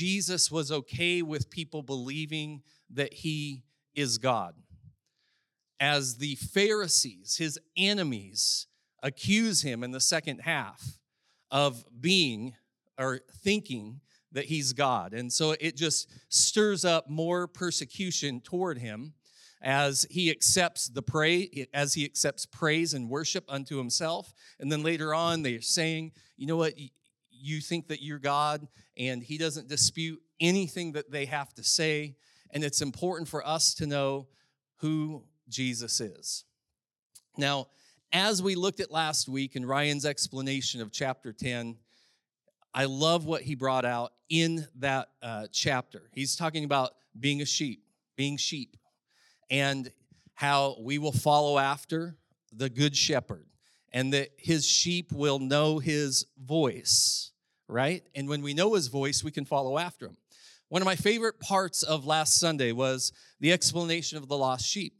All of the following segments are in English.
Jesus was okay with people believing that he is God. As the Pharisees, his enemies, accuse him in the second half of being or thinking that he's God. And so it just stirs up more persecution toward him as he accepts the pray as he accepts praise and worship unto himself and then later on they're saying you know what you think that you're god and he doesn't dispute anything that they have to say and it's important for us to know who jesus is now as we looked at last week in ryan's explanation of chapter 10 I love what he brought out in that uh, chapter. He's talking about being a sheep, being sheep, and how we will follow after the good shepherd, and that his sheep will know his voice, right? And when we know his voice, we can follow after him. One of my favorite parts of last Sunday was the explanation of the lost sheep.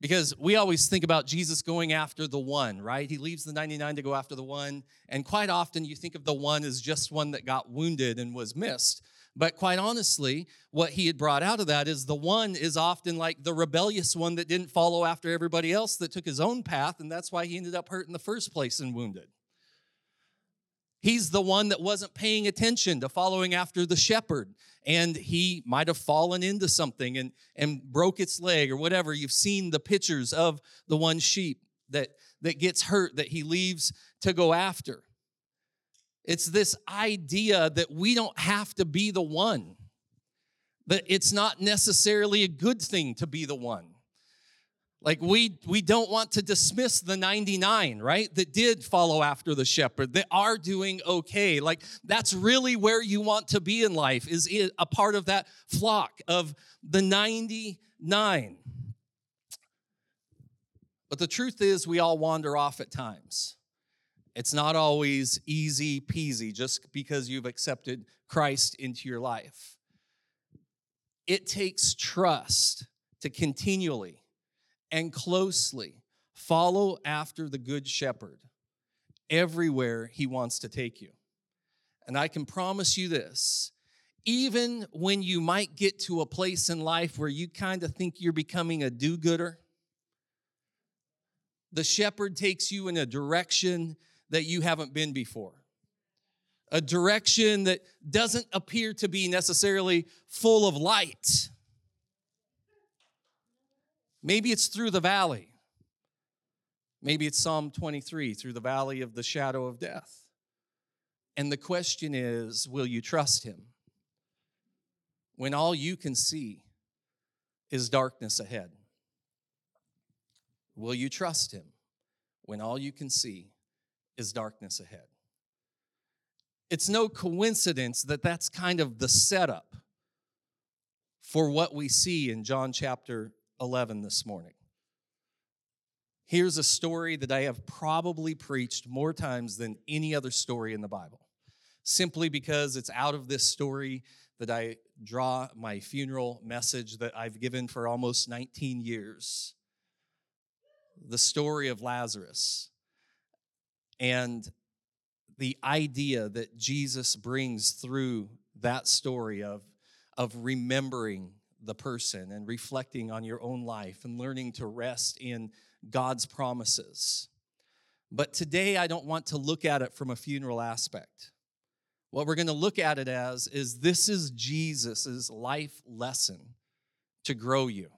Because we always think about Jesus going after the one, right? He leaves the 99 to go after the one. And quite often you think of the one as just one that got wounded and was missed. But quite honestly, what he had brought out of that is the one is often like the rebellious one that didn't follow after everybody else that took his own path. And that's why he ended up hurt in the first place and wounded. He's the one that wasn't paying attention to following after the shepherd, and he might have fallen into something and, and broke its leg or whatever. You've seen the pictures of the one sheep that, that gets hurt that he leaves to go after. It's this idea that we don't have to be the one, that it's not necessarily a good thing to be the one. Like we we don't want to dismiss the 99, right? That did follow after the shepherd, that are doing okay. Like that's really where you want to be in life is a part of that flock of the 99. But the truth is we all wander off at times. It's not always easy peasy just because you've accepted Christ into your life. It takes trust to continually and closely follow after the Good Shepherd everywhere he wants to take you. And I can promise you this even when you might get to a place in life where you kind of think you're becoming a do gooder, the shepherd takes you in a direction that you haven't been before. A direction that doesn't appear to be necessarily full of light. Maybe it's through the valley. Maybe it's Psalm 23 through the valley of the shadow of death. And the question is will you trust him when all you can see is darkness ahead? Will you trust him when all you can see is darkness ahead? It's no coincidence that that's kind of the setup for what we see in John chapter 11 this morning. Here's a story that I have probably preached more times than any other story in the Bible, simply because it's out of this story that I draw my funeral message that I've given for almost 19 years. The story of Lazarus and the idea that Jesus brings through that story of, of remembering the person and reflecting on your own life and learning to rest in God's promises. But today, I don't want to look at it from a funeral aspect. What we're going to look at it as is this is Jesus's life lesson to grow you,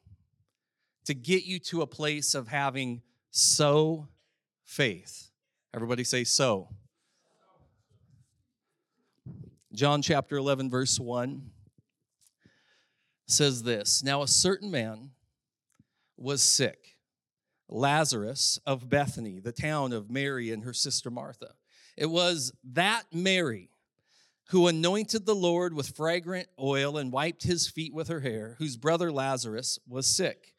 to get you to a place of having so faith. Everybody say so. John chapter 11, verse 1 says this Now a certain man was sick, Lazarus of Bethany, the town of Mary and her sister Martha. It was that Mary who anointed the Lord with fragrant oil and wiped his feet with her hair, whose brother Lazarus was sick.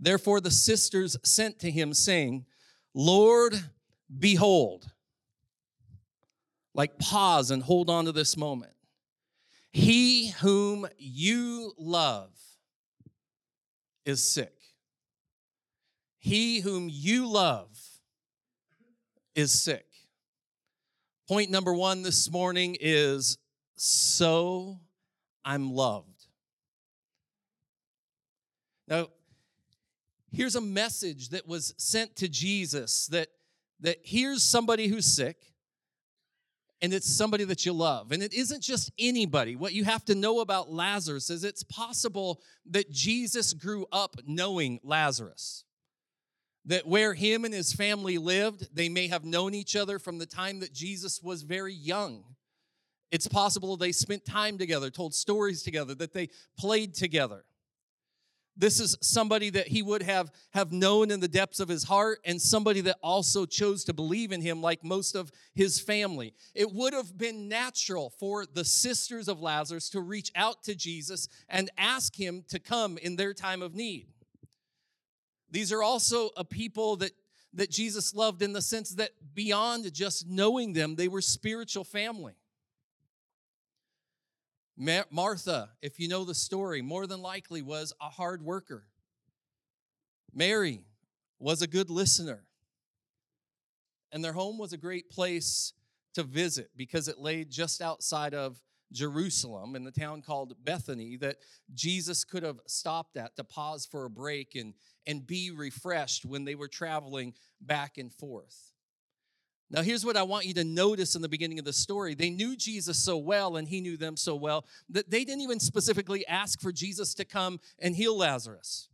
Therefore the sisters sent to him, saying, Lord, behold. Like pause and hold on to this moment. He whom you love is sick. He whom you love is sick. Point number one this morning is so I'm loved. Now, here's a message that was sent to Jesus that, that here's somebody who's sick, and it's somebody that you love. And it isn't just anybody. What you have to know about Lazarus is it's possible that Jesus grew up knowing Lazarus. That where him and his family lived, they may have known each other from the time that Jesus was very young. It's possible they spent time together, told stories together, that they played together. This is somebody that he would have, have known in the depths of his heart and somebody that also chose to believe in him like most of his family. It would have been natural for the sisters of Lazarus to reach out to Jesus and ask him to come in their time of need. These are also a people that, that Jesus loved in the sense that beyond just knowing them, they were spiritual family. Martha, if you know the story, more than likely was a hard worker. Mary was a good listener. And their home was a great place to visit because it lay just outside of Jerusalem in the town called Bethany that Jesus could have stopped at to pause for a break and, and be refreshed when they were traveling back and forth. Now, here's what I want you to notice in the beginning of the story. They knew Jesus so well, and he knew them so well, that they didn't even specifically ask for Jesus to come and heal Lazarus.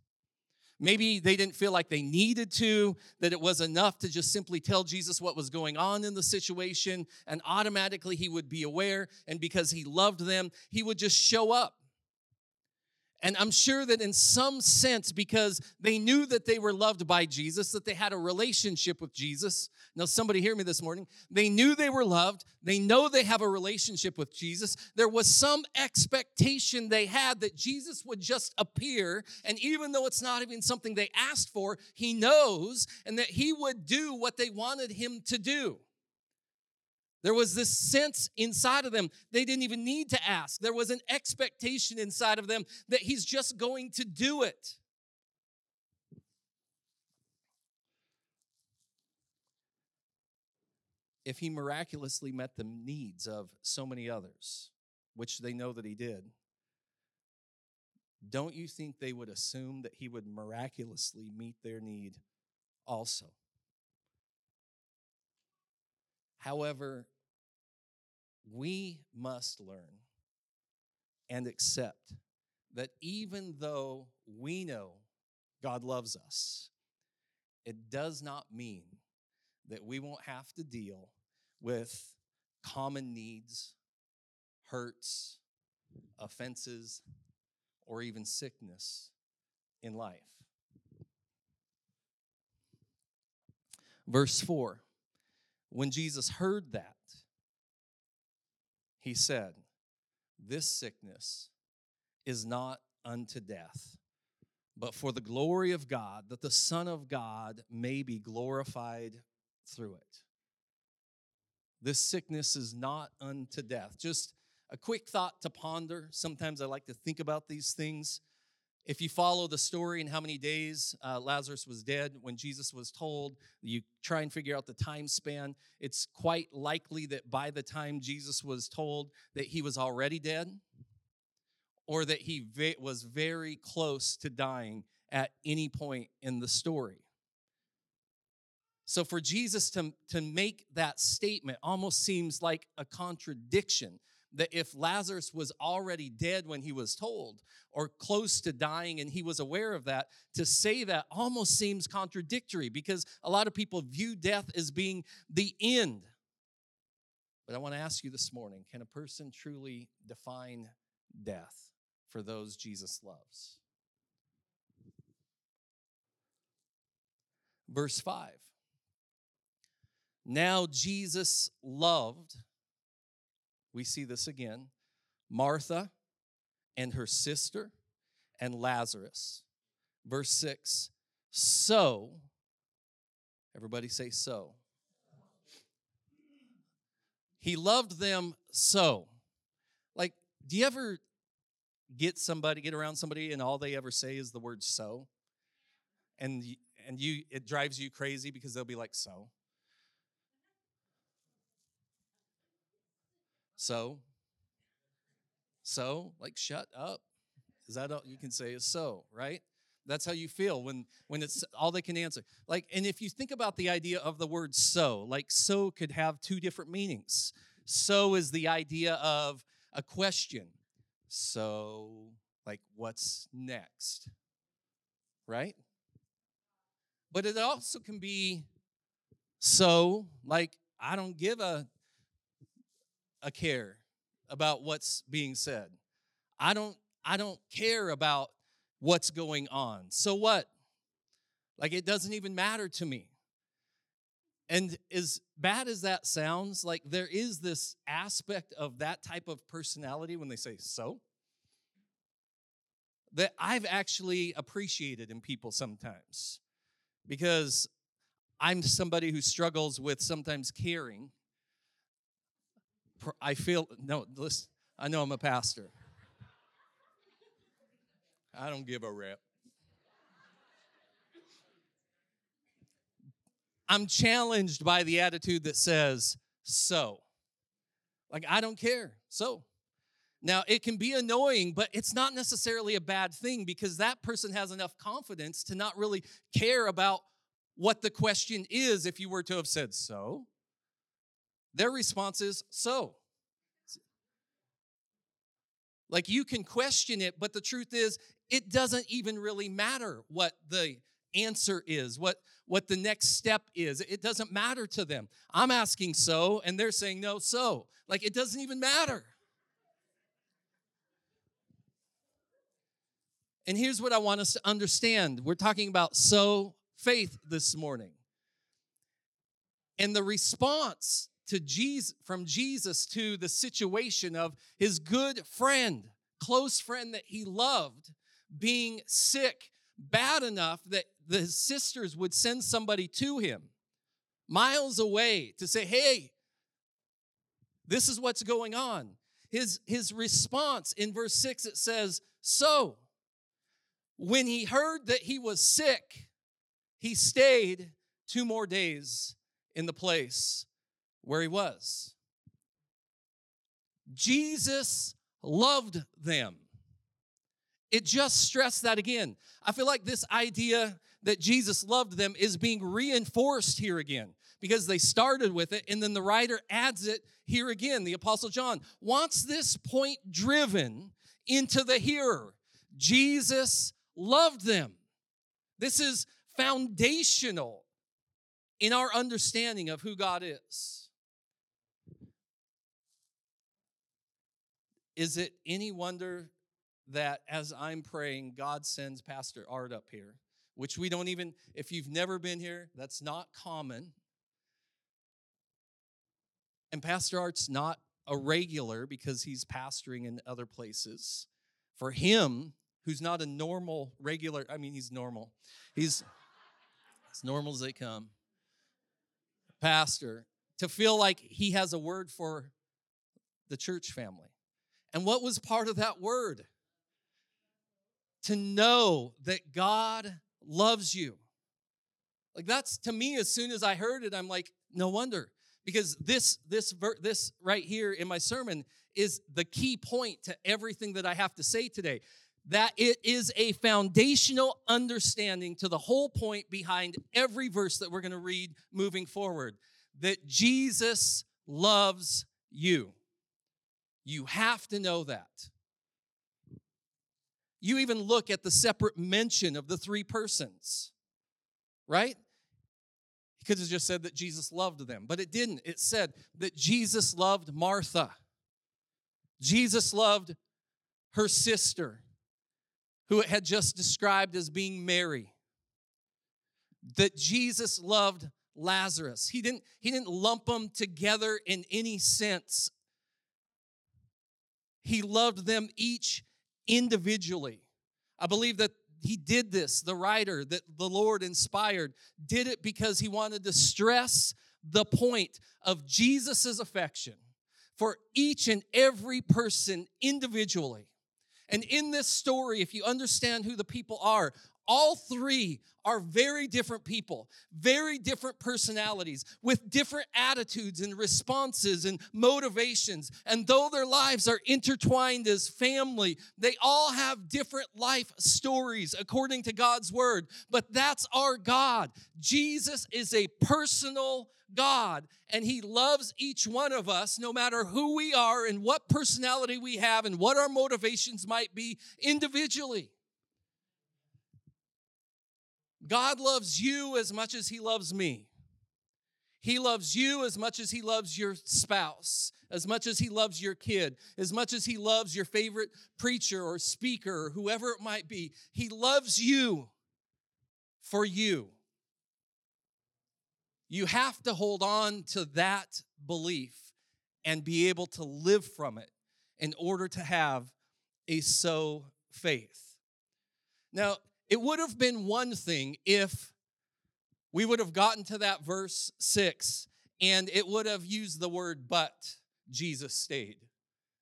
Maybe they didn't feel like they needed to, that it was enough to just simply tell Jesus what was going on in the situation, and automatically he would be aware. And because he loved them, he would just show up. And I'm sure that in some sense, because they knew that they were loved by Jesus, that they had a relationship with Jesus. Now, somebody hear me this morning. They knew they were loved. They know they have a relationship with Jesus. There was some expectation they had that Jesus would just appear. And even though it's not even something they asked for, he knows and that he would do what they wanted him to do. There was this sense inside of them. They didn't even need to ask. There was an expectation inside of them that he's just going to do it. If he miraculously met the needs of so many others, which they know that he did, don't you think they would assume that he would miraculously meet their need also? However, we must learn and accept that even though we know God loves us, it does not mean that we won't have to deal with common needs, hurts, offenses, or even sickness in life. Verse 4 When Jesus heard that, he said, This sickness is not unto death, but for the glory of God, that the Son of God may be glorified through it. This sickness is not unto death. Just a quick thought to ponder. Sometimes I like to think about these things. If you follow the story and how many days uh, Lazarus was dead when Jesus was told, you try and figure out the time span, it's quite likely that by the time Jesus was told that he was already dead or that he ve- was very close to dying at any point in the story. So for Jesus to, to make that statement almost seems like a contradiction that if Lazarus was already dead when he was told, or close to dying and he was aware of that, to say that almost seems contradictory because a lot of people view death as being the end. But I want to ask you this morning can a person truly define death for those Jesus loves? Verse 5. Now Jesus loved we see this again Martha and her sister and Lazarus. Verse 6 So, everybody say so. He loved them so. Like, do you ever get somebody, get around somebody, and all they ever say is the word so? And, and you, it drives you crazy because they'll be like, so. So, So, like, shut up. Is that all you can say is so, right? That's how you feel when when it's all they can answer. Like, and if you think about the idea of the word so, like so could have two different meanings. So is the idea of a question. So, like, what's next? Right? But it also can be so, like, I don't give a a care about what's being said. I don't I don't care about what's going on. So what? Like it doesn't even matter to me. And as bad as that sounds, like there is this aspect of that type of personality when they say so that I've actually appreciated in people sometimes because I'm somebody who struggles with sometimes caring. I feel, no, listen, I know I'm a pastor. I don't give a rip. I'm challenged by the attitude that says, so. Like, I don't care. So. Now, it can be annoying, but it's not necessarily a bad thing because that person has enough confidence to not really care about what the question is if you were to have said so. Their response is so. Like you can question it, but the truth is, it doesn't even really matter what the answer is, what, what the next step is. It doesn't matter to them. I'm asking so, and they're saying no, so. Like it doesn't even matter. And here's what I want us to understand we're talking about so faith this morning. And the response to Jesus from Jesus to the situation of his good friend, close friend that he loved, being sick bad enough that the sisters would send somebody to him miles away to say, "Hey, this is what's going on." His his response in verse 6 it says, "So when he heard that he was sick, he stayed two more days in the place where he was. Jesus loved them. It just stressed that again. I feel like this idea that Jesus loved them is being reinforced here again because they started with it and then the writer adds it here again. The Apostle John wants this point driven into the hearer. Jesus loved them. This is foundational in our understanding of who God is. Is it any wonder that as I'm praying, God sends Pastor Art up here, which we don't even, if you've never been here, that's not common. And Pastor Art's not a regular because he's pastoring in other places. For him, who's not a normal, regular, I mean, he's normal. He's as normal as they come. Pastor, to feel like he has a word for the church family. And what was part of that word? To know that God loves you. Like that's to me as soon as I heard it I'm like no wonder because this this this right here in my sermon is the key point to everything that I have to say today that it is a foundational understanding to the whole point behind every verse that we're going to read moving forward that Jesus loves you you have to know that. You even look at the separate mention of the three persons, right? He could have just said that Jesus loved them, but it didn't. It said that Jesus loved Martha. Jesus loved her sister, who it had just described as being Mary. That Jesus loved Lazarus. He didn't, he didn't lump them together in any sense he loved them each individually. I believe that he did this, the writer that the Lord inspired, did it because he wanted to stress the point of Jesus' affection for each and every person individually. And in this story, if you understand who the people are, all three are very different people, very different personalities, with different attitudes and responses and motivations. And though their lives are intertwined as family, they all have different life stories according to God's word. But that's our God. Jesus is a personal God, and He loves each one of us, no matter who we are and what personality we have and what our motivations might be individually. God loves you as much as He loves me. He loves you as much as He loves your spouse, as much as He loves your kid, as much as He loves your favorite preacher or speaker or whoever it might be. He loves you for you. You have to hold on to that belief and be able to live from it in order to have a so faith. Now, it would have been one thing if we would have gotten to that verse six and it would have used the word but Jesus stayed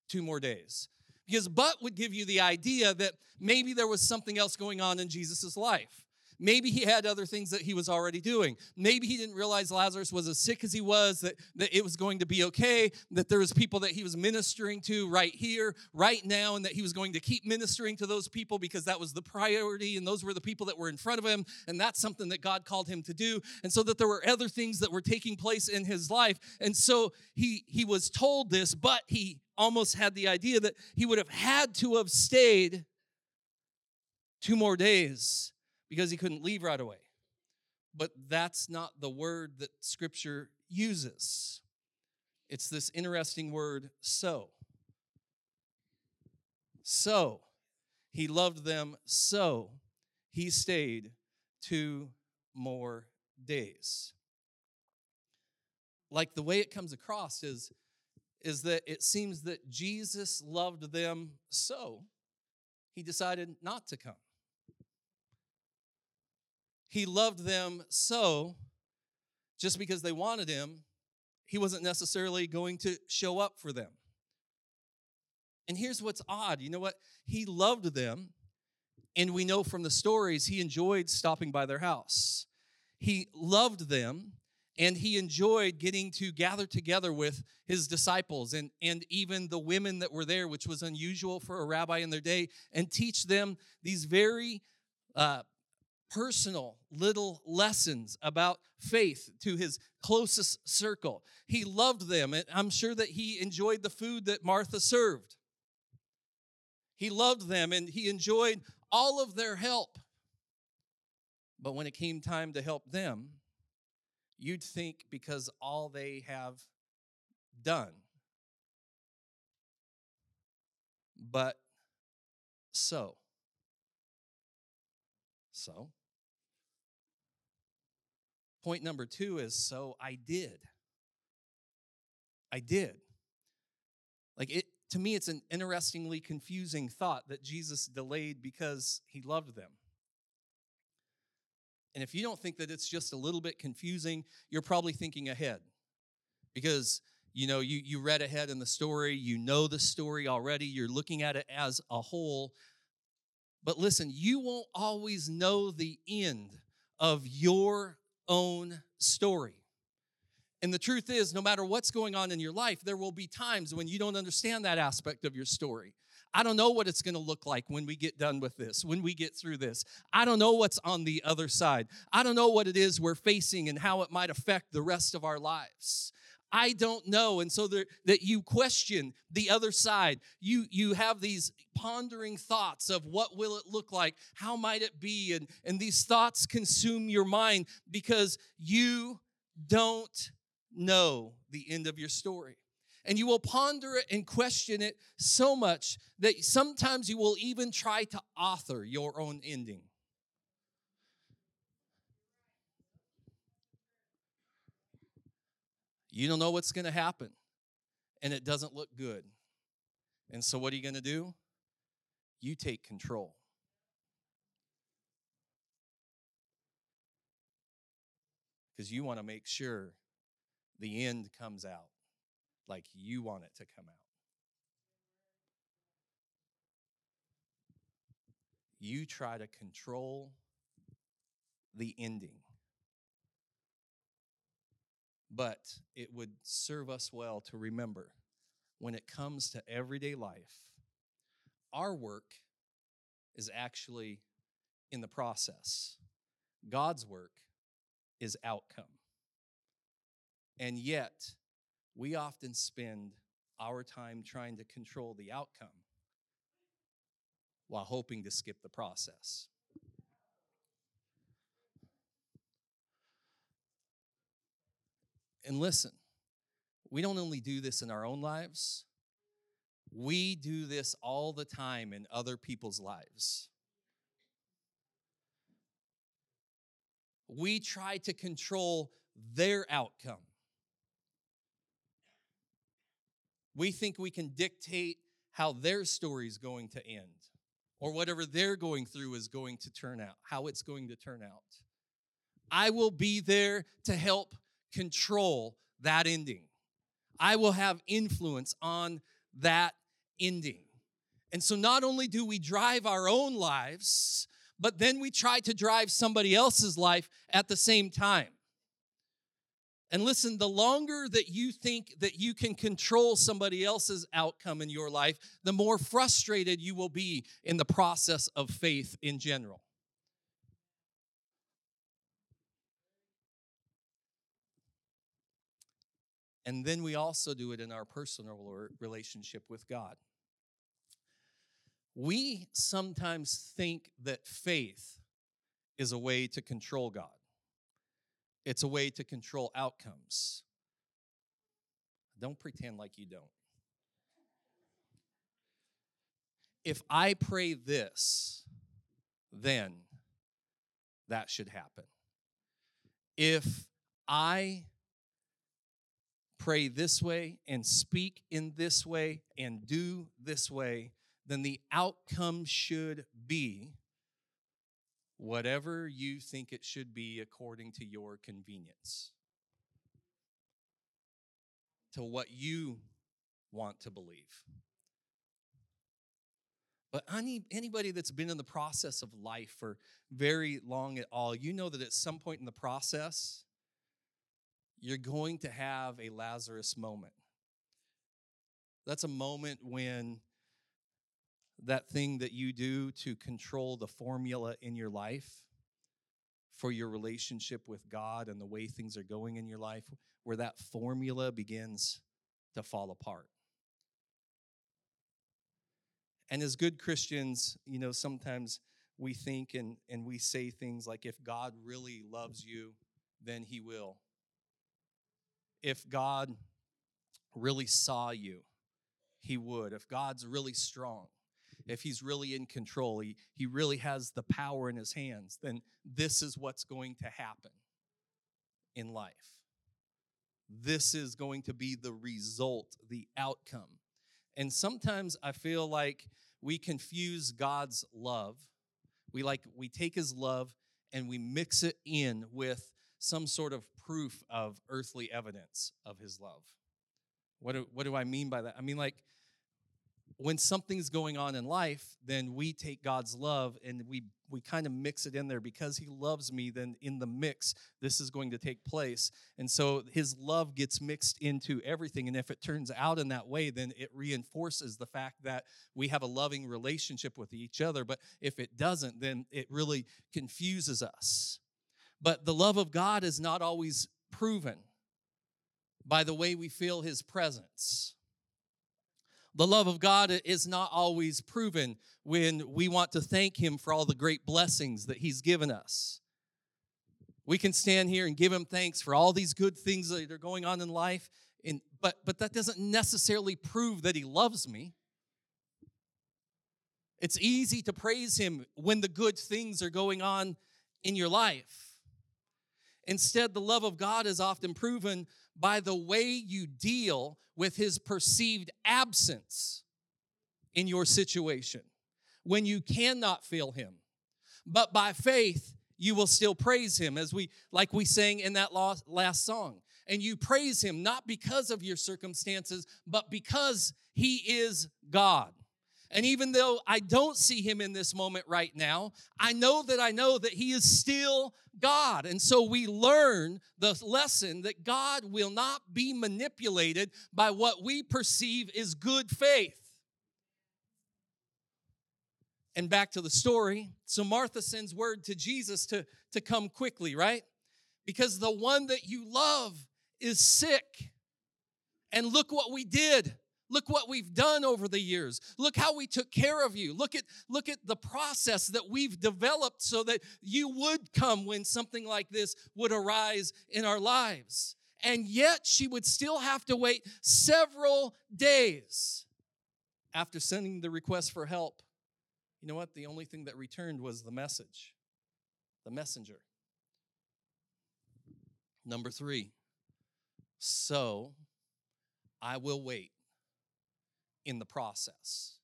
two more days. Because but would give you the idea that maybe there was something else going on in Jesus' life. Maybe he had other things that he was already doing. Maybe he didn't realize Lazarus was as sick as he was, that, that it was going to be okay, that there was people that he was ministering to right here, right now, and that he was going to keep ministering to those people because that was the priority, and those were the people that were in front of him, and that's something that God called him to do. And so that there were other things that were taking place in his life. And so he he was told this, but he almost had the idea that he would have had to have stayed two more days because he couldn't leave right away. But that's not the word that scripture uses. It's this interesting word, so. So, he loved them so he stayed two more days. Like the way it comes across is, is that it seems that Jesus loved them so he decided not to come. He loved them so, just because they wanted him, he wasn't necessarily going to show up for them. And here's what's odd you know what? He loved them, and we know from the stories he enjoyed stopping by their house. He loved them, and he enjoyed getting to gather together with his disciples and, and even the women that were there, which was unusual for a rabbi in their day, and teach them these very uh, personal little lessons about faith to his closest circle. He loved them, and I'm sure that he enjoyed the food that Martha served. He loved them and he enjoyed all of their help. But when it came time to help them, you'd think because all they have done. But so. So. Point number two is so I did. I did. Like it, to me, it's an interestingly confusing thought that Jesus delayed because he loved them. And if you don't think that it's just a little bit confusing, you're probably thinking ahead. Because you know, you, you read ahead in the story, you know the story already, you're looking at it as a whole. But listen, you won't always know the end of your own story. And the truth is, no matter what's going on in your life, there will be times when you don't understand that aspect of your story. I don't know what it's going to look like when we get done with this, when we get through this. I don't know what's on the other side. I don't know what it is we're facing and how it might affect the rest of our lives. I don't know. And so there, that you question the other side. You, you have these pondering thoughts of what will it look like? How might it be? And, and these thoughts consume your mind because you don't know the end of your story. And you will ponder it and question it so much that sometimes you will even try to author your own ending. You don't know what's going to happen, and it doesn't look good. And so, what are you going to do? You take control. Because you want to make sure the end comes out like you want it to come out. You try to control the ending. But it would serve us well to remember when it comes to everyday life, our work is actually in the process. God's work is outcome. And yet, we often spend our time trying to control the outcome while hoping to skip the process. And listen, we don't only do this in our own lives, we do this all the time in other people's lives. We try to control their outcome. We think we can dictate how their story is going to end or whatever they're going through is going to turn out, how it's going to turn out. I will be there to help control that ending. I will have influence on that ending. And so not only do we drive our own lives, but then we try to drive somebody else's life at the same time. And listen, the longer that you think that you can control somebody else's outcome in your life, the more frustrated you will be in the process of faith in general. And then we also do it in our personal relationship with God. We sometimes think that faith is a way to control God. It's a way to control outcomes. Don't pretend like you don't. If I pray this, then that should happen. If I pray this way and speak in this way and do this way, then the outcome should be whatever you think it should be according to your convenience, to what you want to believe. But any, anybody that's been in the process of life for very long at all, you know that at some point in the process, you're going to have a Lazarus moment. That's a moment when that thing that you do to control the formula in your life for your relationship with God and the way things are going in your life, where that formula begins to fall apart. And as good Christians, you know, sometimes we think and, and we say things like, if God really loves you, then he will. If God really saw you, he would. If God's really strong, if he's really in control, he, he really has the power in his hands, then this is what's going to happen in life. This is going to be the result, the outcome. And sometimes I feel like we confuse God's love. We like we take his love and we mix it in with some sort of proof of earthly evidence of his love. What do, what do I mean by that? I mean, like, when something's going on in life, then we take God's love and we we kind of mix it in there. Because he loves me then in the mix this is going to take place. And so his love gets mixed into everything. And if it turns out in that way then it reinforces the fact that we have a loving relationship with each other. But if it doesn't then it really confuses us but the love of God is not always proven by the way we feel his presence the love of God is not always proven when we want to thank Him for all the great blessings that He's given us. We can stand here and give Him thanks for all these good things that are going on in life, and, but, but that doesn't necessarily prove that He loves me. It's easy to praise Him when the good things are going on in your life. Instead, the love of God is often proven by the way you deal with his perceived absence in your situation when you cannot feel him. But by faith, you will still praise him as we like we sang in that last, last song. And you praise him not because of your circumstances, but because he is God. And even though I don't see him in this moment right now, I know that I know that he is still God. And so we learn the lesson that God will not be manipulated by what we perceive is good faith. And back to the story. So Martha sends word to Jesus to, to come quickly, right? Because the one that you love is sick. And look what we did. Look what we've done over the years. Look how we took care of you. Look at look at the process that we've developed so that you would come when something like this would arise in our lives. And yet she would still have to wait several days after sending the request for help. You know what? The only thing that returned was the message. The messenger. Number 3. So I will wait in the process.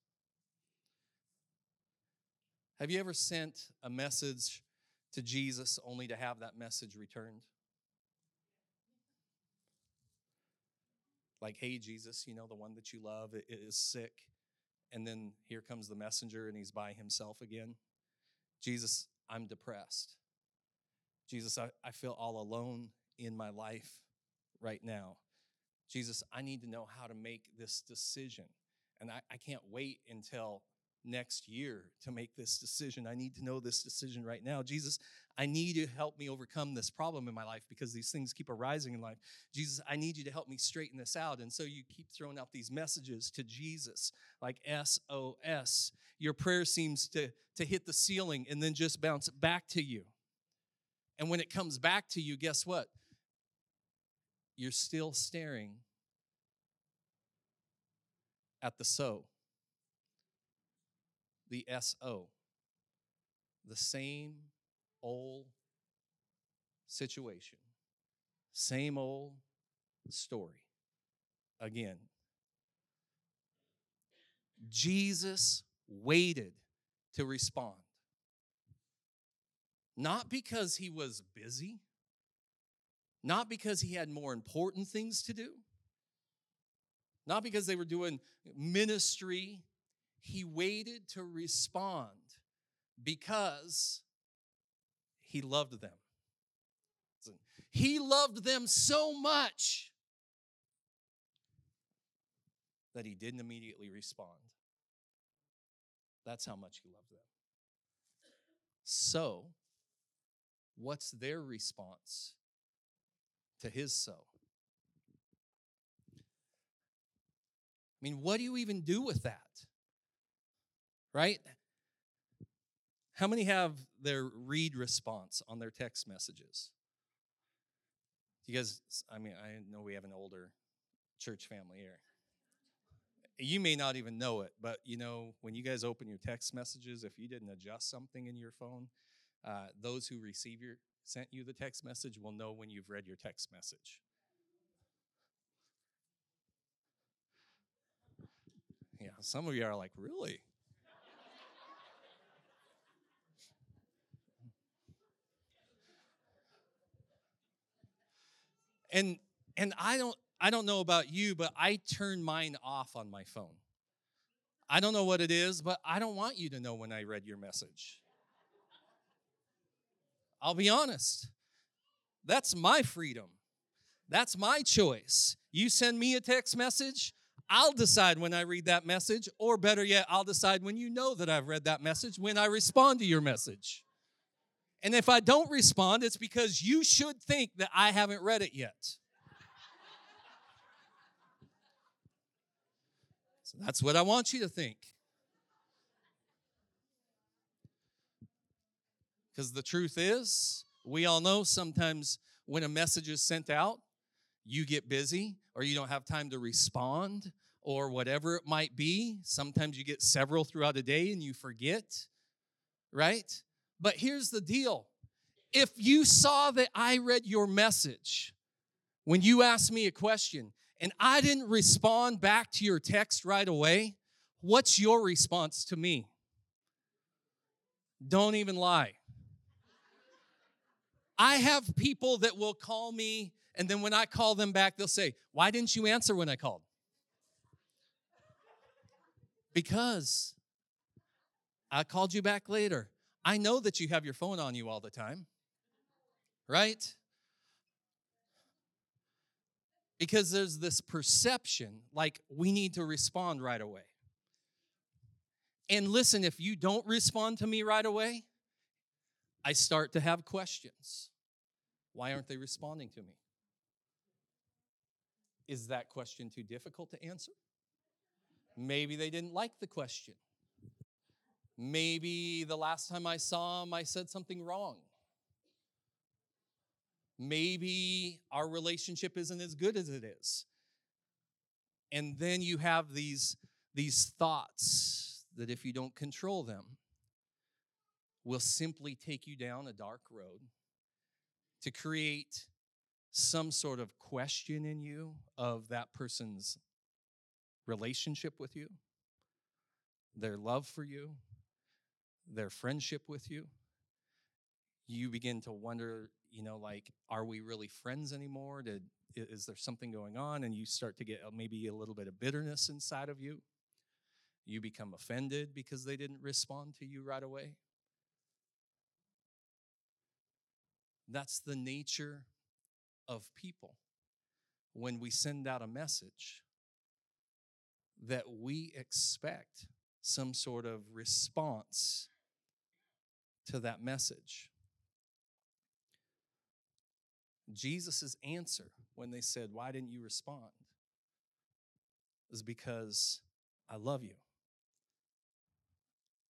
Have you ever sent a message to Jesus only to have that message returned? Like, hey, Jesus, you know, the one that you love is sick. And then here comes the messenger and he's by himself again. Jesus, I'm depressed. Jesus, I, I feel all alone in my life right now. Jesus, I need to know how to make this decision. And I, I can't wait until next year to make this decision. I need to know this decision right now. Jesus, I need you to help me overcome this problem in my life because these things keep arising in life. Jesus, I need you to help me straighten this out. And so you keep throwing out these messages to Jesus like SOS. Your prayer seems to, to hit the ceiling and then just bounce back to you. And when it comes back to you, guess what? You're still staring at the so, the SO, the same old situation, same old story. Again. Jesus waited to respond. Not because he was busy, not because he had more important things to do, not because they were doing ministry. He waited to respond because he loved them. He loved them so much that he didn't immediately respond. That's how much he loved them. So, what's their response to his so? I mean, what do you even do with that? Right? How many have their read response on their text messages? You guys, I mean, I know we have an older church family here. You may not even know it, but you know, when you guys open your text messages, if you didn't adjust something in your phone, uh, those who receive your sent you the text message will know when you've read your text message. Yeah, some of you are like, really? and and I don't I don't know about you, but I turn mine off on my phone. I don't know what it is, but I don't want you to know when I read your message. I'll be honest. That's my freedom. That's my choice. You send me a text message, I'll decide when I read that message, or better yet, I'll decide when you know that I've read that message, when I respond to your message. And if I don't respond, it's because you should think that I haven't read it yet. So that's what I want you to think. Because the truth is, we all know sometimes when a message is sent out, you get busy or you don't have time to respond or whatever it might be. Sometimes you get several throughout a day and you forget, right? But here's the deal if you saw that I read your message when you asked me a question and I didn't respond back to your text right away, what's your response to me? Don't even lie. I have people that will call me and then when I call them back, they'll say, Why didn't you answer when I called? Because I called you back later. I know that you have your phone on you all the time, right? Because there's this perception like we need to respond right away. And listen, if you don't respond to me right away, I start to have questions. Why aren't they responding to me? Is that question too difficult to answer? Maybe they didn't like the question. Maybe the last time I saw them, I said something wrong. Maybe our relationship isn't as good as it is. And then you have these, these thoughts that if you don't control them, will simply take you down a dark road to create some sort of question in you of that person's relationship with you, their love for you, their friendship with you. You begin to wonder, you know, like, are we really friends anymore? Did, is there something going on? And you start to get uh, maybe a little bit of bitterness inside of you. You become offended because they didn't respond to you right away. That's the nature of people when we send out a message that we expect some sort of response to that message. Jesus' answer when they said, Why didn't you respond? is because I love you.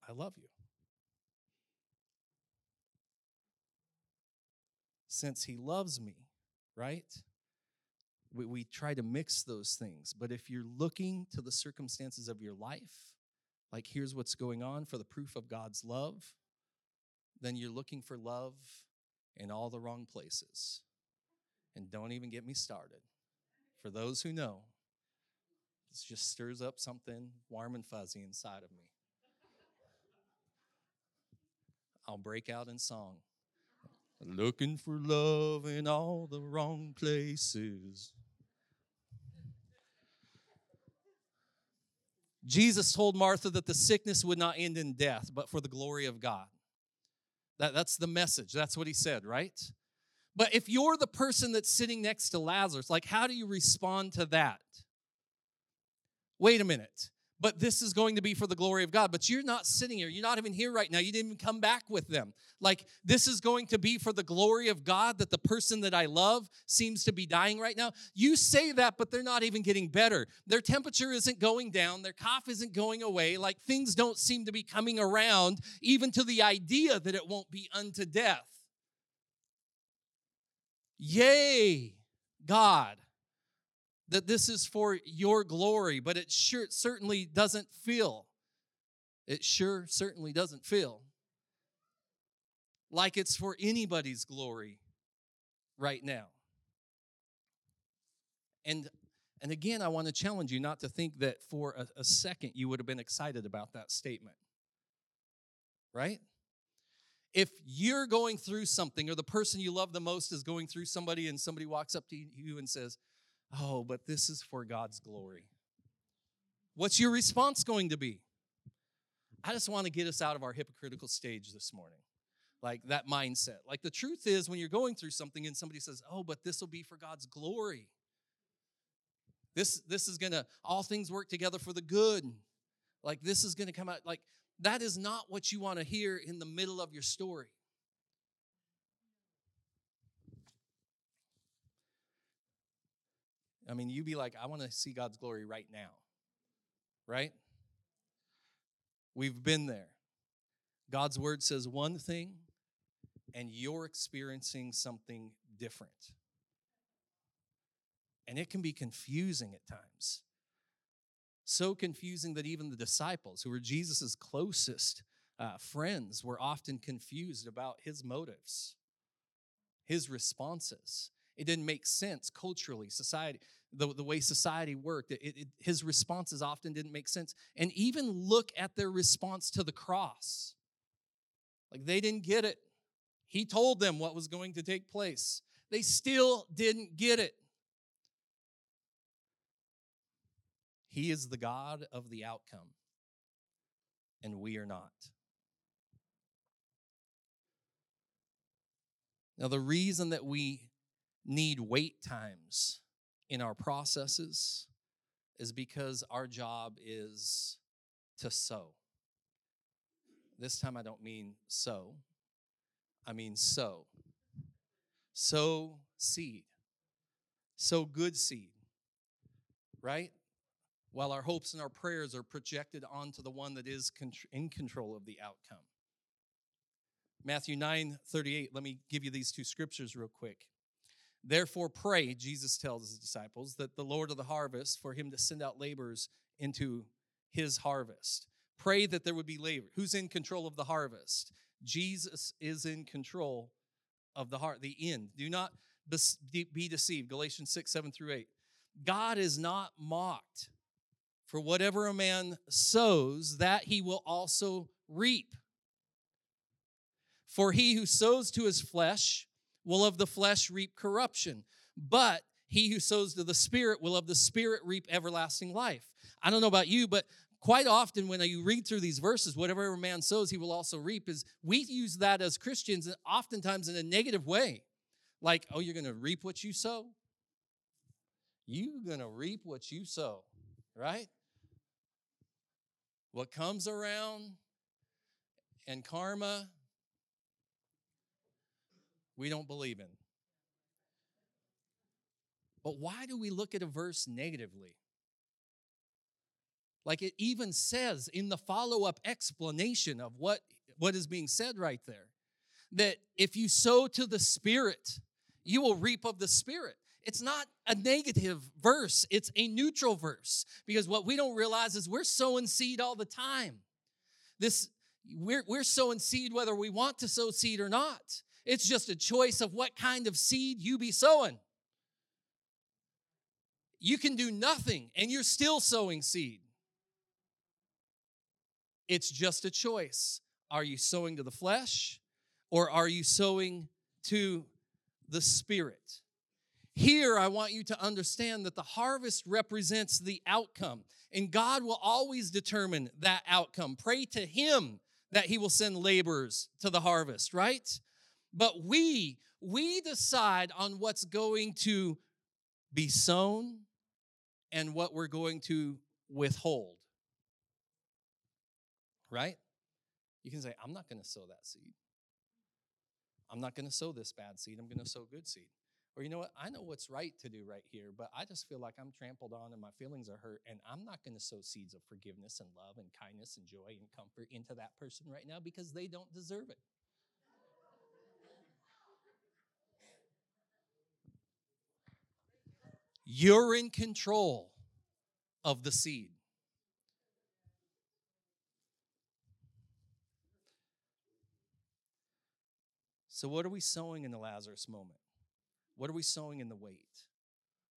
I love you. Since he loves me, right? We, we try to mix those things. But if you're looking to the circumstances of your life, like here's what's going on for the proof of God's love, then you're looking for love in all the wrong places. And don't even get me started. For those who know, this just stirs up something warm and fuzzy inside of me. I'll break out in song. Looking for love in all the wrong places. Jesus told Martha that the sickness would not end in death, but for the glory of God. That, that's the message. That's what he said, right? But if you're the person that's sitting next to Lazarus, like, how do you respond to that? Wait a minute. But this is going to be for the glory of God. But you're not sitting here. You're not even here right now. You didn't even come back with them. Like, this is going to be for the glory of God that the person that I love seems to be dying right now. You say that, but they're not even getting better. Their temperature isn't going down. Their cough isn't going away. Like, things don't seem to be coming around, even to the idea that it won't be unto death. Yay, God, that this is for your glory, but it sure certainly doesn't feel. It sure certainly doesn't feel like it's for anybody's glory right now. And and again, I want to challenge you not to think that for a, a second you would have been excited about that statement. Right? if you're going through something or the person you love the most is going through somebody and somebody walks up to you and says, Oh, but this is for God's glory. What's your response going to be? I just want to get us out of our hypocritical stage this morning. Like that mindset. Like the truth is, when you're going through something and somebody says, Oh, but this will be for God's glory. This, this is gonna, all things work together for the good. Like this is gonna come out, like that is not what you want to hear in the middle of your story. I mean, you be like, I want to see God's glory right now. Right? We've been there. God's word says one thing, and you're experiencing something different. And it can be confusing at times so confusing that even the disciples, who were Jesus' closest uh, friends, were often confused about his motives, his responses. It didn't make sense culturally, society, the, the way society worked. It, it, his responses often didn't make sense. And even look at their response to the cross. Like they didn't get it. He told them what was going to take place, they still didn't get it. He is the God of the outcome, and we are not. Now, the reason that we need wait times in our processes is because our job is to sow. This time I don't mean sow, I mean sow. Sow seed. Sow good seed, right? While our hopes and our prayers are projected onto the one that is in control of the outcome. Matthew 9 38, let me give you these two scriptures real quick. Therefore, pray, Jesus tells his disciples, that the Lord of the harvest, for him to send out laborers into his harvest. Pray that there would be labor. Who's in control of the harvest? Jesus is in control of the heart, the end. Do not be deceived. Galatians 6, 7 through 8. God is not mocked. For whatever a man sows, that he will also reap. For he who sows to his flesh will of the flesh reap corruption, but he who sows to the Spirit will of the Spirit reap everlasting life. I don't know about you, but quite often when you read through these verses, whatever a man sows, he will also reap, is we use that as Christians oftentimes in a negative way. Like, oh, you're going to reap what you sow? You're going to reap what you sow, right? What comes around and karma we don't believe in. But why do we look at a verse negatively? Like it even says in the follow up explanation of what, what is being said right there that if you sow to the Spirit, you will reap of the Spirit. It's not a negative verse, it's a neutral verse because what we don't realize is we're sowing seed all the time. This we're, we're sowing seed whether we want to sow seed or not. It's just a choice of what kind of seed you be sowing. You can do nothing and you're still sowing seed. It's just a choice. Are you sowing to the flesh or are you sowing to the spirit? Here, I want you to understand that the harvest represents the outcome, and God will always determine that outcome. Pray to Him that He will send laborers to the harvest, right? But we, we decide on what's going to be sown and what we're going to withhold. Right? You can say, I'm not going to sow that seed. I'm not going to sow this bad seed. I'm going to sow good seed. Or you know what? I know what's right to do right here, but I just feel like I'm trampled on and my feelings are hurt, and I'm not going to sow seeds of forgiveness and love and kindness and joy and comfort into that person right now because they don't deserve it. You're in control of the seed. So, what are we sowing in the Lazarus moment? What are we sowing in the wait?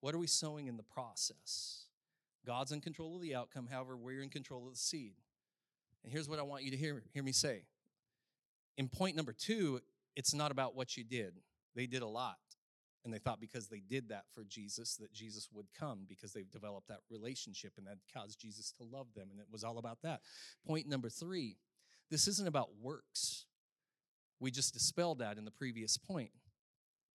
What are we sowing in the process? God's in control of the outcome, however, we're in control of the seed. And here's what I want you to hear, hear me say. In point number two, it's not about what you did. They did a lot. And they thought because they did that for Jesus, that Jesus would come because they've developed that relationship and that caused Jesus to love them. And it was all about that. Point number three this isn't about works. We just dispelled that in the previous point.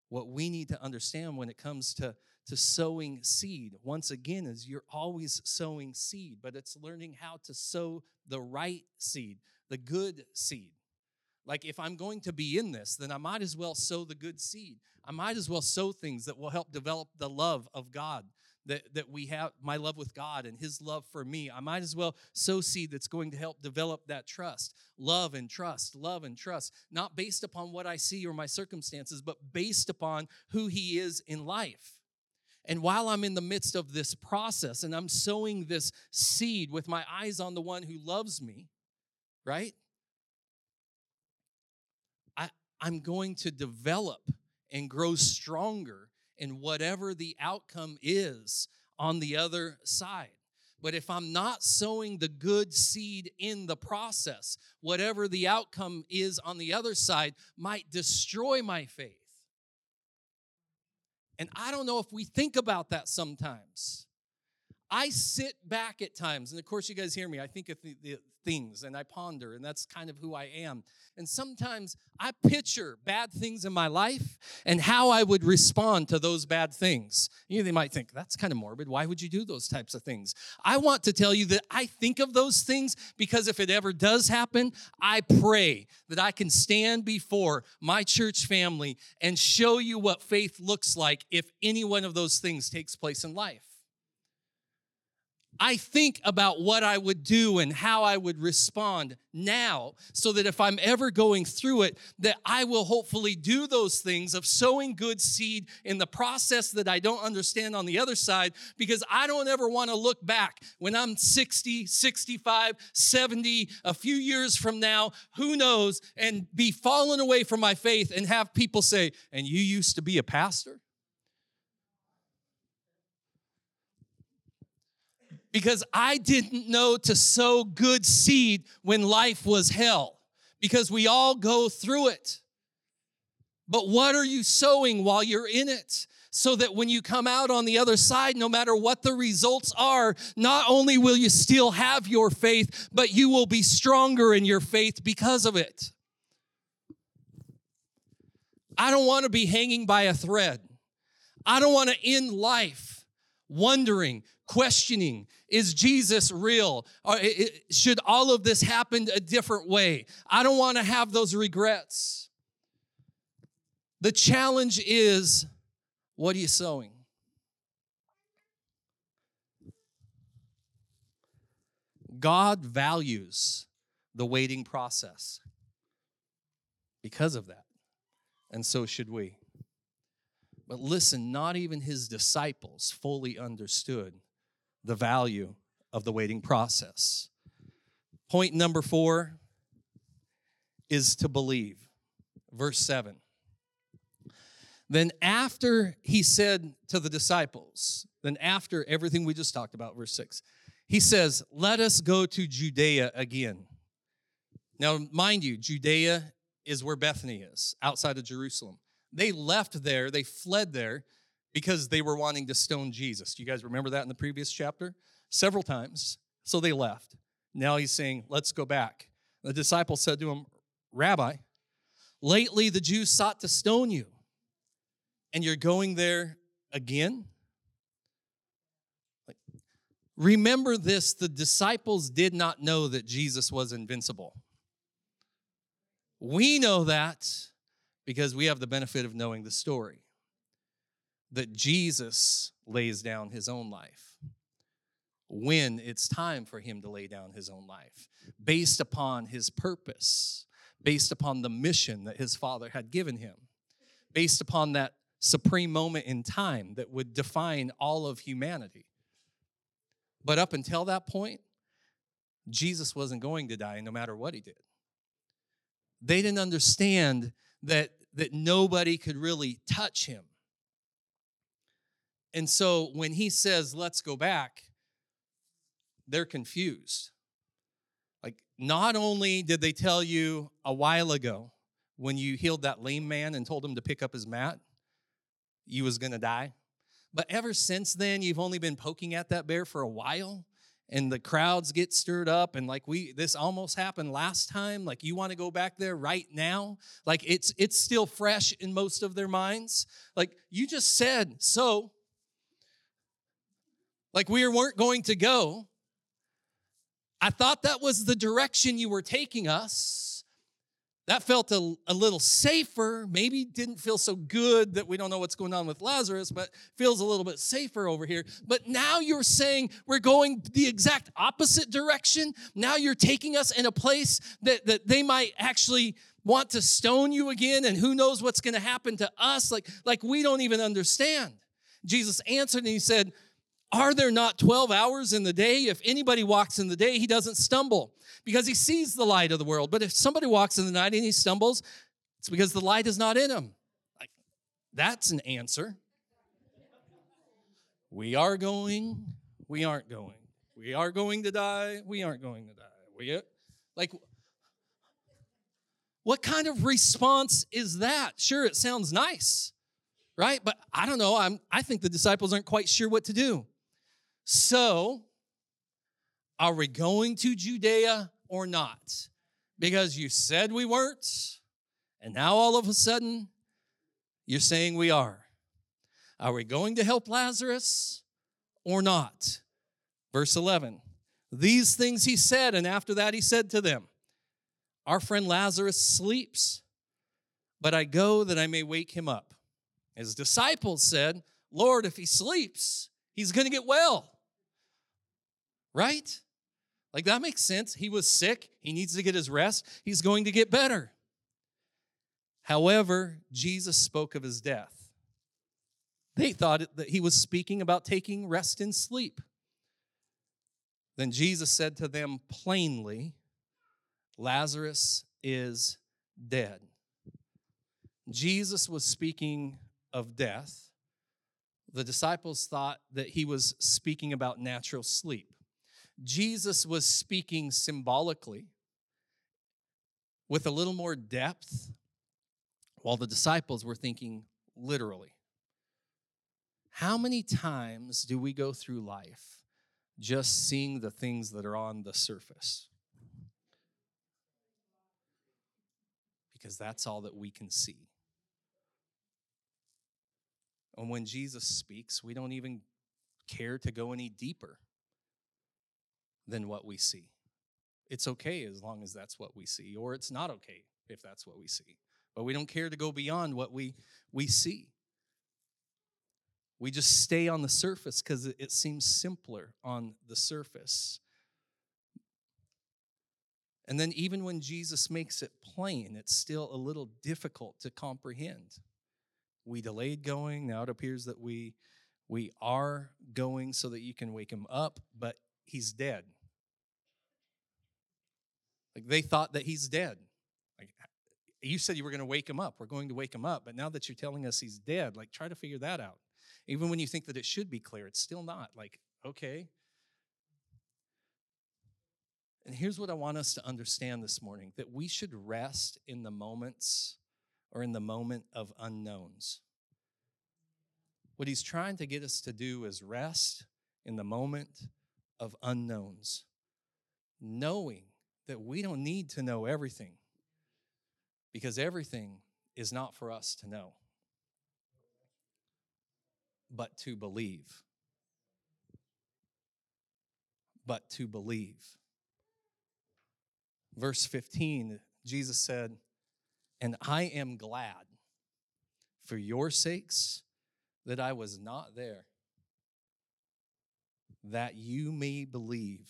What we need to understand when it comes to, to sowing seed, once again, is you're always sowing seed, but it's learning how to sow the right seed, the good seed. Like, if I'm going to be in this, then I might as well sow the good seed. I might as well sow things that will help develop the love of God that, that we have, my love with God and His love for me. I might as well sow seed that's going to help develop that trust, love and trust, love and trust, not based upon what I see or my circumstances, but based upon who He is in life. And while I'm in the midst of this process and I'm sowing this seed with my eyes on the one who loves me, right? I'm going to develop and grow stronger in whatever the outcome is on the other side. But if I'm not sowing the good seed in the process, whatever the outcome is on the other side might destroy my faith. And I don't know if we think about that sometimes. I sit back at times, and of course, you guys hear me. I think of the, things and I ponder, and that's kind of who I am. And sometimes I picture bad things in my life and how I would respond to those bad things. You know, they might think, that's kind of morbid. Why would you do those types of things? I want to tell you that I think of those things because if it ever does happen, I pray that I can stand before my church family and show you what faith looks like if any one of those things takes place in life. I think about what I would do and how I would respond now so that if I'm ever going through it that I will hopefully do those things of sowing good seed in the process that I don't understand on the other side because I don't ever want to look back when I'm 60, 65, 70, a few years from now, who knows, and be fallen away from my faith and have people say, "And you used to be a pastor?" Because I didn't know to sow good seed when life was hell, because we all go through it. But what are you sowing while you're in it? So that when you come out on the other side, no matter what the results are, not only will you still have your faith, but you will be stronger in your faith because of it. I don't want to be hanging by a thread. I don't want to end life wondering, questioning is Jesus real? Uh, or should all of this happen a different way? I don't want to have those regrets. The challenge is what are you sowing? God values the waiting process because of that. And so should we. But listen, not even his disciples fully understood the value of the waiting process. Point number four is to believe. Verse 7. Then, after he said to the disciples, then after everything we just talked about, verse 6, he says, Let us go to Judea again. Now, mind you, Judea is where Bethany is, outside of Jerusalem. They left there, they fled there because they were wanting to stone Jesus. Do you guys remember that in the previous chapter? Several times. So they left. Now he's saying, Let's go back. The disciple said to him, Rabbi, lately the Jews sought to stone you, and you're going there again? Remember this the disciples did not know that Jesus was invincible. We know that because we have the benefit of knowing the story that Jesus lays down his own life when it's time for him to lay down his own life, based upon his purpose, based upon the mission that his father had given him, based upon that supreme moment in time that would define all of humanity. But up until that point, Jesus wasn't going to die no matter what he did. They didn't understand that, that nobody could really touch him and so when he says, let's go back, they're confused. Like, not only did they tell you a while ago when you healed that lame man and told him to pick up his mat, you was to die. But ever since then, you've only been poking at that bear for a while and the crowds get stirred up and like we this almost happened last time like you want to go back there right now like it's it's still fresh in most of their minds like you just said so like we weren't going to go. I thought that was the direction you were taking us. That felt a, a little safer. Maybe didn't feel so good that we don't know what's going on with Lazarus, but feels a little bit safer over here. But now you're saying we're going the exact opposite direction. Now you're taking us in a place that, that they might actually want to stone you again, and who knows what's going to happen to us? Like, like we don't even understand. Jesus answered and he said, are there not 12 hours in the day? If anybody walks in the day, he doesn't stumble because he sees the light of the world. But if somebody walks in the night and he stumbles, it's because the light is not in him. Like, that's an answer. We are going, we aren't going. We are going to die, we aren't going to die. We like what kind of response is that? Sure, it sounds nice, right? But I don't know. I'm, I think the disciples aren't quite sure what to do. So, are we going to Judea or not? Because you said we weren't, and now all of a sudden you're saying we are. Are we going to help Lazarus or not? Verse 11 These things he said, and after that he said to them, Our friend Lazarus sleeps, but I go that I may wake him up. His disciples said, Lord, if he sleeps, he's going to get well. Right? Like that makes sense. He was sick. He needs to get his rest. He's going to get better. However, Jesus spoke of his death. They thought that he was speaking about taking rest in sleep. Then Jesus said to them plainly, Lazarus is dead. Jesus was speaking of death. The disciples thought that he was speaking about natural sleep. Jesus was speaking symbolically with a little more depth, while the disciples were thinking literally. How many times do we go through life just seeing the things that are on the surface? Because that's all that we can see. And when Jesus speaks, we don't even care to go any deeper than what we see. It's okay as long as that's what we see, or it's not okay if that's what we see. But we don't care to go beyond what we, we see. We just stay on the surface because it, it seems simpler on the surface. And then, even when Jesus makes it plain, it's still a little difficult to comprehend. We delayed going. Now it appears that we we are going so that you can wake him up, but he's dead. Like they thought that he's dead. Like you said you were going to wake him up. We're going to wake him up, but now that you're telling us he's dead, like try to figure that out. Even when you think that it should be clear, it's still not. Like, okay. And here's what I want us to understand this morning that we should rest in the moments or in the moment of unknowns. What he's trying to get us to do is rest in the moment of unknowns, knowing that we don't need to know everything because everything is not for us to know, but to believe. But to believe. Verse 15, Jesus said, And I am glad for your sakes that I was not there, that you may believe.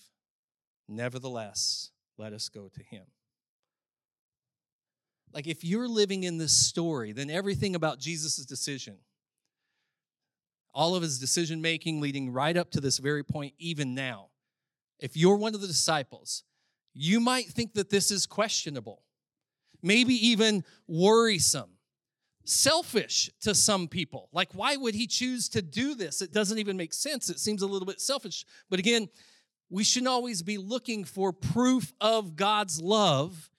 Nevertheless, let us go to him. Like if you're living in this story, then everything about Jesus' decision, all of his decision making leading right up to this very point, even now, if you're one of the disciples, you might think that this is questionable, maybe even worrisome, selfish to some people. Like, why would he choose to do this? It doesn't even make sense. It seems a little bit selfish. But again, we shouldn't always be looking for proof of God's love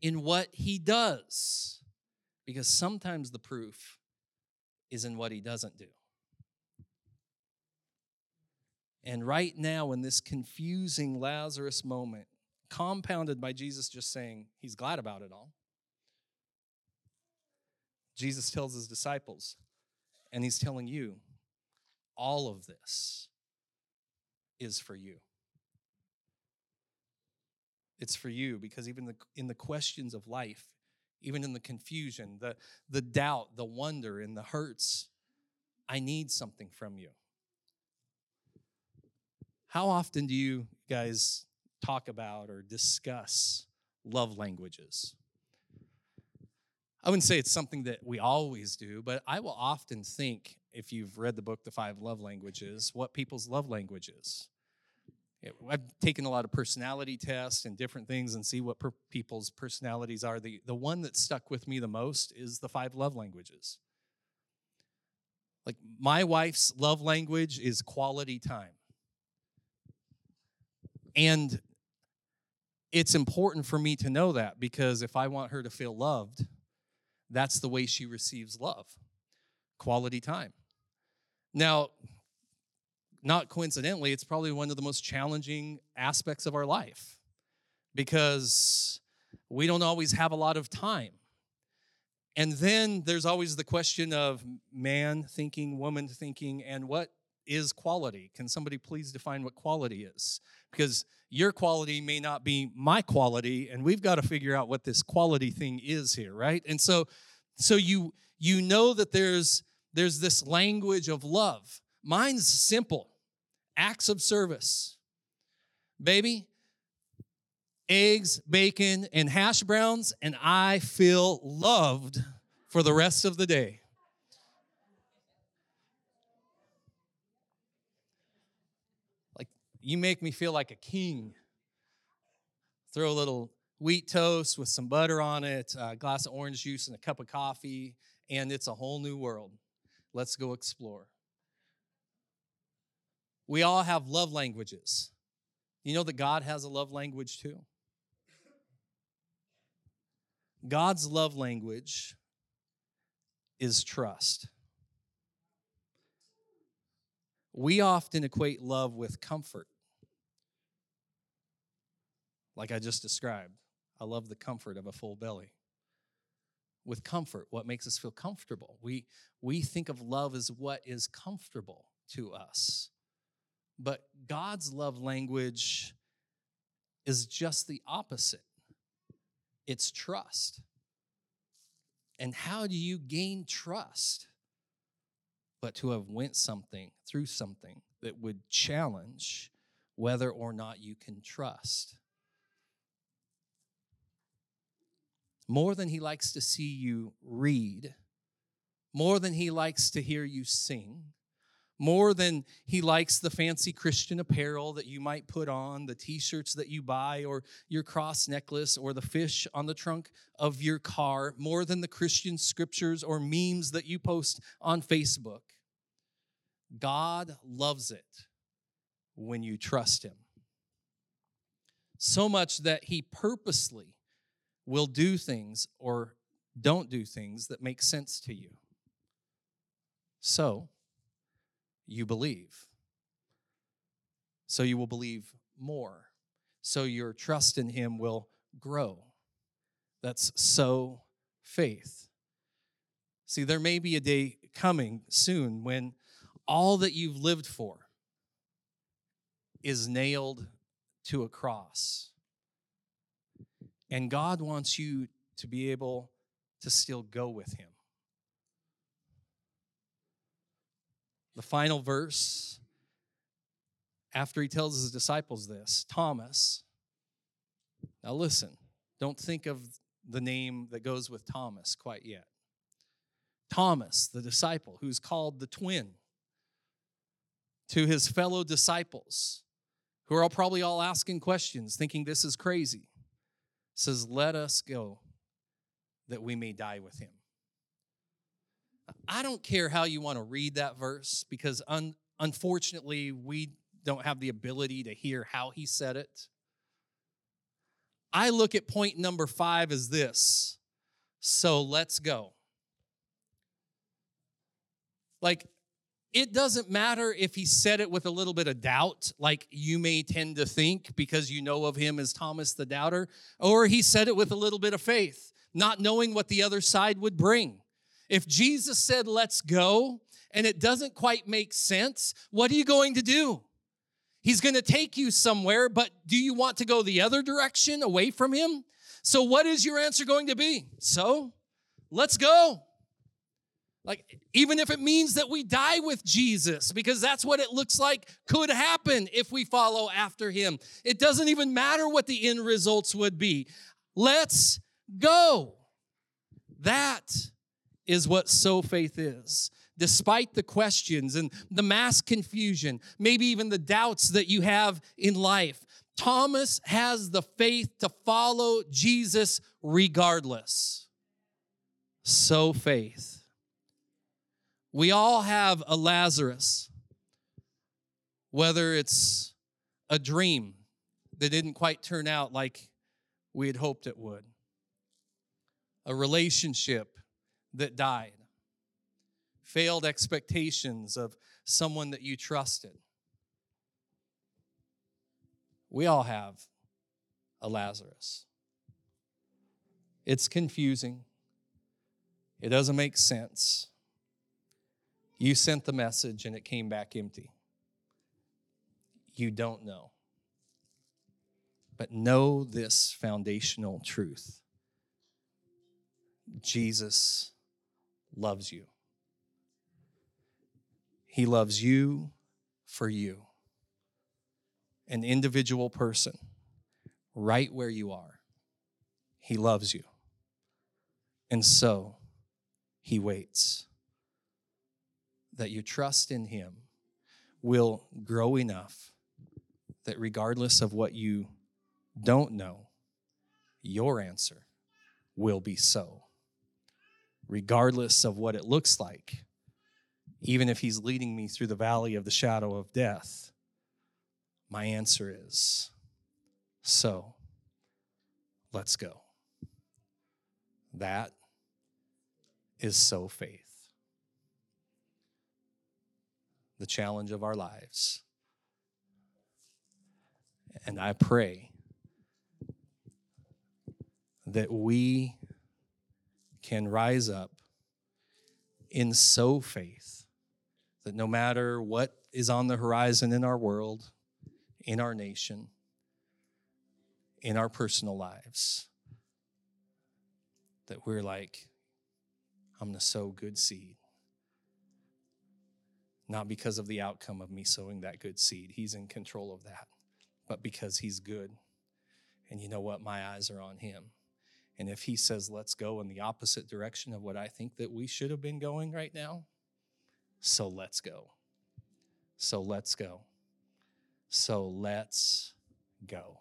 in what He does. Because sometimes the proof is in what He doesn't do. And right now, in this confusing Lazarus moment, compounded by Jesus just saying he's glad about it all, Jesus tells his disciples, and he's telling you, all of this is for you. It's for you because even the, in the questions of life, even in the confusion, the, the doubt, the wonder, and the hurts, I need something from you. How often do you guys talk about or discuss love languages? I wouldn't say it's something that we always do, but I will often think, if you've read the book, The Five Love Languages, what people's love language is. I've taken a lot of personality tests and different things and see what per- people's personalities are. The, the one that stuck with me the most is the five love languages. Like, my wife's love language is quality time. And it's important for me to know that because if I want her to feel loved, that's the way she receives love quality time. Now, not coincidentally, it's probably one of the most challenging aspects of our life because we don't always have a lot of time. And then there's always the question of man thinking, woman thinking, and what is quality? Can somebody please define what quality is? Because your quality may not be my quality, and we've got to figure out what this quality thing is here, right? And so, so you you know that there's there's this language of love. Mine's simple acts of service. Baby, eggs, bacon, and hash browns, and I feel loved for the rest of the day. Like, you make me feel like a king. Throw a little wheat toast with some butter on it, a glass of orange juice, and a cup of coffee, and it's a whole new world. Let's go explore. We all have love languages. You know that God has a love language too? God's love language is trust. We often equate love with comfort, like I just described. I love the comfort of a full belly. With comfort, what makes us feel comfortable? We, we think of love as what is comfortable to us. But God's love language is just the opposite it's trust. And how do you gain trust? But to have went something through something that would challenge whether or not you can trust. More than he likes to see you read, more than he likes to hear you sing, more than he likes the fancy Christian apparel that you might put on, the t shirts that you buy, or your cross necklace, or the fish on the trunk of your car, more than the Christian scriptures or memes that you post on Facebook. God loves it when you trust him. So much that he purposely will do things or don't do things that make sense to you. So, you believe. So you will believe more. So your trust in Him will grow. That's so faith. See, there may be a day coming soon when all that you've lived for is nailed to a cross. And God wants you to be able to still go with Him. The final verse, after he tells his disciples this, Thomas, now listen, don't think of the name that goes with Thomas quite yet. Thomas, the disciple, who's called the twin, to his fellow disciples, who are all probably all asking questions, thinking this is crazy, says, Let us go that we may die with him. I don't care how you want to read that verse because un- unfortunately we don't have the ability to hear how he said it. I look at point number five as this so let's go. Like, it doesn't matter if he said it with a little bit of doubt, like you may tend to think because you know of him as Thomas the doubter, or he said it with a little bit of faith, not knowing what the other side would bring. If Jesus said, let's go, and it doesn't quite make sense, what are you going to do? He's going to take you somewhere, but do you want to go the other direction away from him? So, what is your answer going to be? So, let's go. Like, even if it means that we die with Jesus, because that's what it looks like could happen if we follow after him. It doesn't even matter what the end results would be. Let's go. That is what so faith is. Despite the questions and the mass confusion, maybe even the doubts that you have in life, Thomas has the faith to follow Jesus regardless. So faith. We all have a Lazarus, whether it's a dream that didn't quite turn out like we had hoped it would, a relationship that died, failed expectations of someone that you trusted, We all have a Lazarus. It's confusing. It doesn't make sense. You sent the message and it came back empty. You don't know. But know this foundational truth Jesus loves you. He loves you for you, an individual person, right where you are. He loves you. And so he waits that your trust in him will grow enough that regardless of what you don't know, your answer will be so. Regardless of what it looks like, even if he's leading me through the valley of the shadow of death, my answer is so. Let's go. That is so faith. The challenge of our lives. And I pray that we can rise up in so faith that no matter what is on the horizon in our world, in our nation, in our personal lives, that we're like, I'm going to sow good seed. Not because of the outcome of me sowing that good seed, He's in control of that, but because He's good. And you know what? My eyes are on Him. And if He says, let's go in the opposite direction of what I think that we should have been going right now, so let's go. So let's go. So let's go.